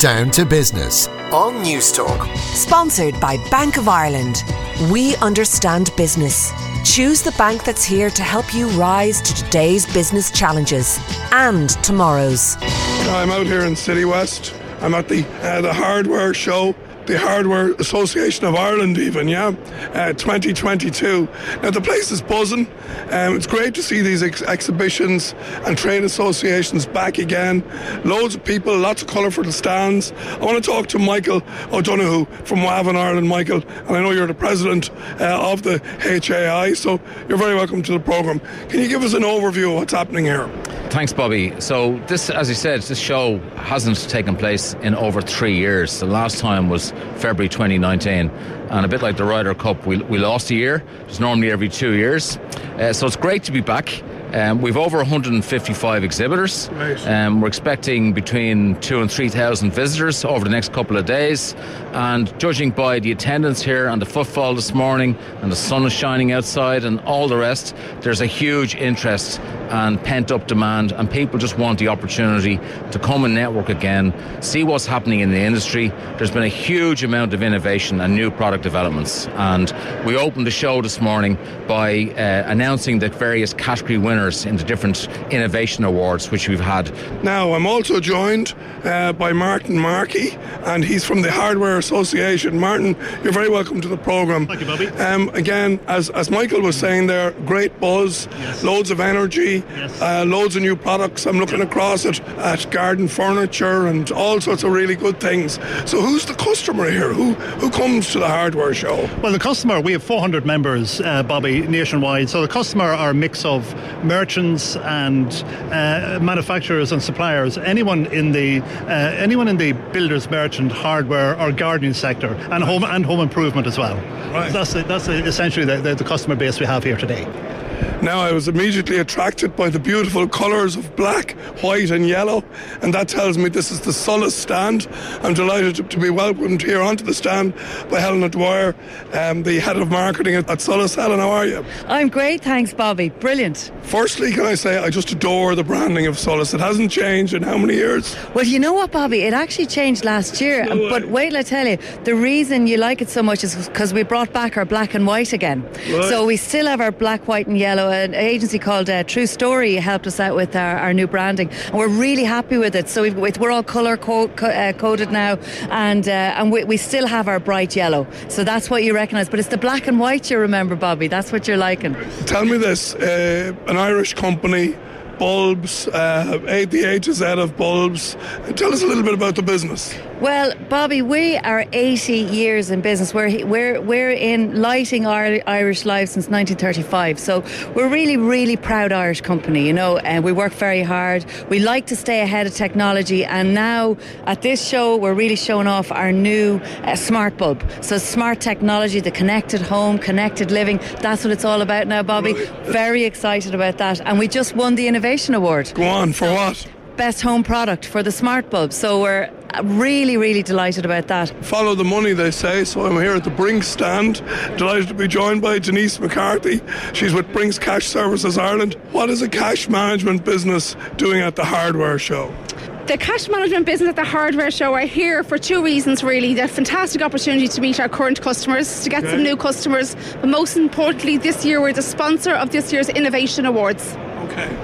Down to Business on Newstalk. Sponsored by Bank of Ireland. We understand business. Choose the bank that's here to help you rise to today's business challenges and tomorrow's. I'm out here in City West. I'm at the uh, the hardware show the Hardware Association of Ireland, even, yeah, uh, 2022. Now, the place is buzzing. Um, it's great to see these ex- exhibitions and trade associations back again. Loads of people, lots of colourful stands. I want to talk to Michael O'Donoghue from WAVN Ireland, Michael, and I know you're the president uh, of the HAI, so you're very welcome to the programme. Can you give us an overview of what's happening here? Thanks, Bobby. So this, as you said, this show hasn't taken place in over three years. The last time was February 2019, and a bit like the Ryder Cup, we, we lost a year. It's normally every two years, uh, so it's great to be back. Um, we've over 155 exhibitors. Um, we're expecting between two and three thousand visitors over the next couple of days. And judging by the attendance here and the footfall this morning, and the sun is shining outside, and all the rest, there's a huge interest and pent up demand, and people just want the opportunity to come and network again, see what's happening in the industry. There's been a huge amount of innovation and new product developments, and we opened the show this morning by uh, announcing the various category winners in the different innovation awards which we've had. Now, I'm also joined uh, by Martin Markey, and he's from the Hardware Association. Martin, you're very welcome to the programme. Thank you, Bobby. Um, again, as, as Michael was saying there, great buzz, yes. loads of energy yes. uh, loads of new products. I'm looking across at, at garden furniture and all sorts of really good things. So, who's the customer here? Who who comes to the hardware show? Well, the customer, we have 400 members, uh, Bobby, nationwide. So, the customer are a mix of merchants and uh, manufacturers and suppliers. Anyone in the uh, anyone in the builders, merchant, hardware, or gardening sector, and home and home improvement as well. Right. So that's that's essentially the, the, the customer base we have here today. Now I was immediately attracted by the beautiful colours of black, white, and yellow, and that tells me this is the Solus stand. I'm delighted to, be welcomed here onto the stand by Helena Dwyer, um, the head of marketing at, Solus. Helen, how are you? I'm great, thanks, Bobby. Brilliant. Firstly, can I say I just adore the branding of Solus. It hasn't changed in how many years? Well, you know what, Bobby? It actually changed last year. No but wait till I tell you, the reason you like it so much is because we brought back our black and white again. Right. So we still have our black, white, and yellow. An agency called uh, True Story helped us out with our, our, new branding, and we're really happy with it. So we're all colour co- co- uh, coded now, and uh, and we, we, still have our bright yellow. So that's what you recognise. But it's the black and white you remember, Bobby. That's what you're liking. Tell me this: uh, an Irish company bulbs, uh, the A to Z of bulbs. Tell us a little bit about the business. Well, Bobby, we are 80 years in business. We're we're we're in lighting our Irish lives since 1935. So we're really really proud Irish company, you know, and we work very hard. We like to stay ahead of technology, and now at this show we're really showing off our new uh, smart bulb. So smart technology, the connected home, connected living. That's what it's all about now, Bobby. Very excited about that, and we just won the innovation award. Go on for what? Best home product for the smart bulb. So we're really, really delighted about that. Follow the money, they say. So I'm here at the Brinks stand. Delighted to be joined by Denise McCarthy. She's with Brinks Cash Services Ireland. What is a cash management business doing at the hardware show? the cash management business at the hardware show are here for two reasons really. The fantastic opportunity to meet our current customers, to get okay. some new customers, but most importantly, this year we're the sponsor of this year's Innovation Awards. Okay.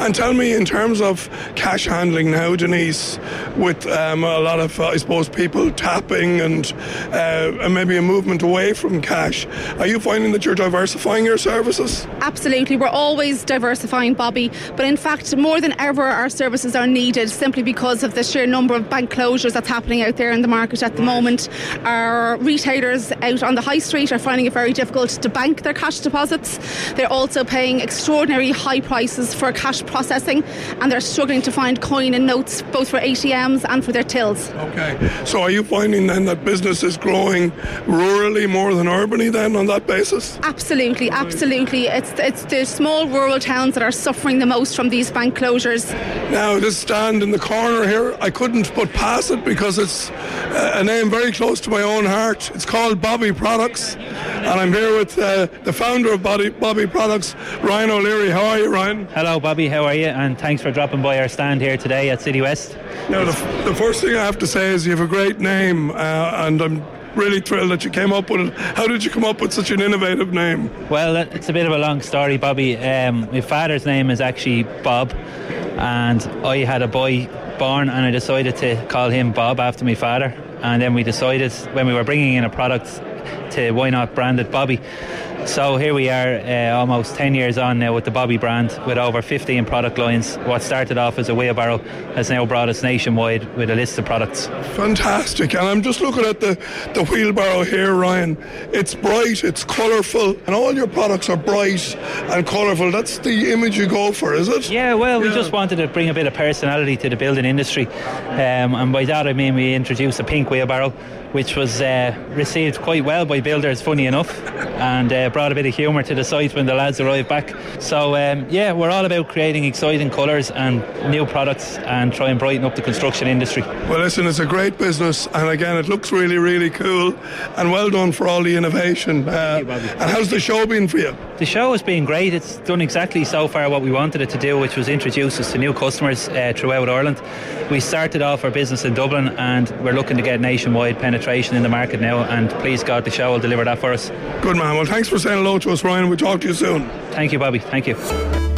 And tell me, in terms of cash handling now, Denise, with um, a lot of, uh, I suppose, people tapping and, uh, and maybe a movement away from cash, are you finding that you're diversifying your services? Absolutely. We're always diversifying, Bobby. But in fact, more than ever, our services are needed simply because of the sheer number of bank closures that's happening out there in the market at the moment. Our retailers out on the high street are finding it very difficult to bank their cash deposits. They're also paying extraordinary high prices prices for cash processing and they're struggling to find coin and notes both for ATMs and for their tills. Okay. So are you finding then that business is growing rurally more than urbanly then on that basis? Absolutely, absolutely. It's it's the small rural towns that are suffering the most from these bank closures. Now this stand in the corner here, I couldn't but pass it because it's uh, a name very close to my own heart. It's called Bobby Products. And I'm here with uh, the founder of Bobby, Bobby Products, Ryan O'Leary. How are you, Ryan? Hello, Bobby. How are you? And thanks for dropping by our stand here today at City West. Now, the, the first thing I have to say is you have a great name, uh, and I'm really thrilled that you came up with it. How did you come up with such an innovative name? Well, it's a bit of a long story, Bobby. Um, my father's name is actually Bob, and I had a boy born, and I decided to call him Bob after my father. And then we decided when we were bringing in a product to why not brand it Bobby. So here we are, uh, almost 10 years on now with the Bobby brand, with over 15 product lines. What started off as a wheelbarrow has now brought us nationwide with a list of products. Fantastic. And I'm just looking at the, the wheelbarrow here, Ryan. It's bright, it's colourful, and all your products are bright and colourful. That's the image you go for, is it? Yeah, well, we just wanted to bring a bit of personality to the building industry. Um, and by that I mean we introduced a pink wheelbarrow, which was uh, received quite well by builders, funny enough, and uh, brought a bit of humour to the site when the lads arrived back. So, um, yeah, we're all about creating exciting colours and new products and try and brighten up the construction industry. Well, listen, it's a great business, and again, it looks really, really cool. And well done for all the innovation. Uh, you, and how's the show been for you? The show has been great. It's done exactly so far what we wanted it to do, which was introduce us to new customers uh, throughout Ireland. We started off our business in Dublin and we're looking to get nationwide penetration in the market now. And please God, the show will deliver that for us. Good man. Well, thanks for saying hello to us, Ryan. We'll talk to you soon. Thank you, Bobby. Thank you.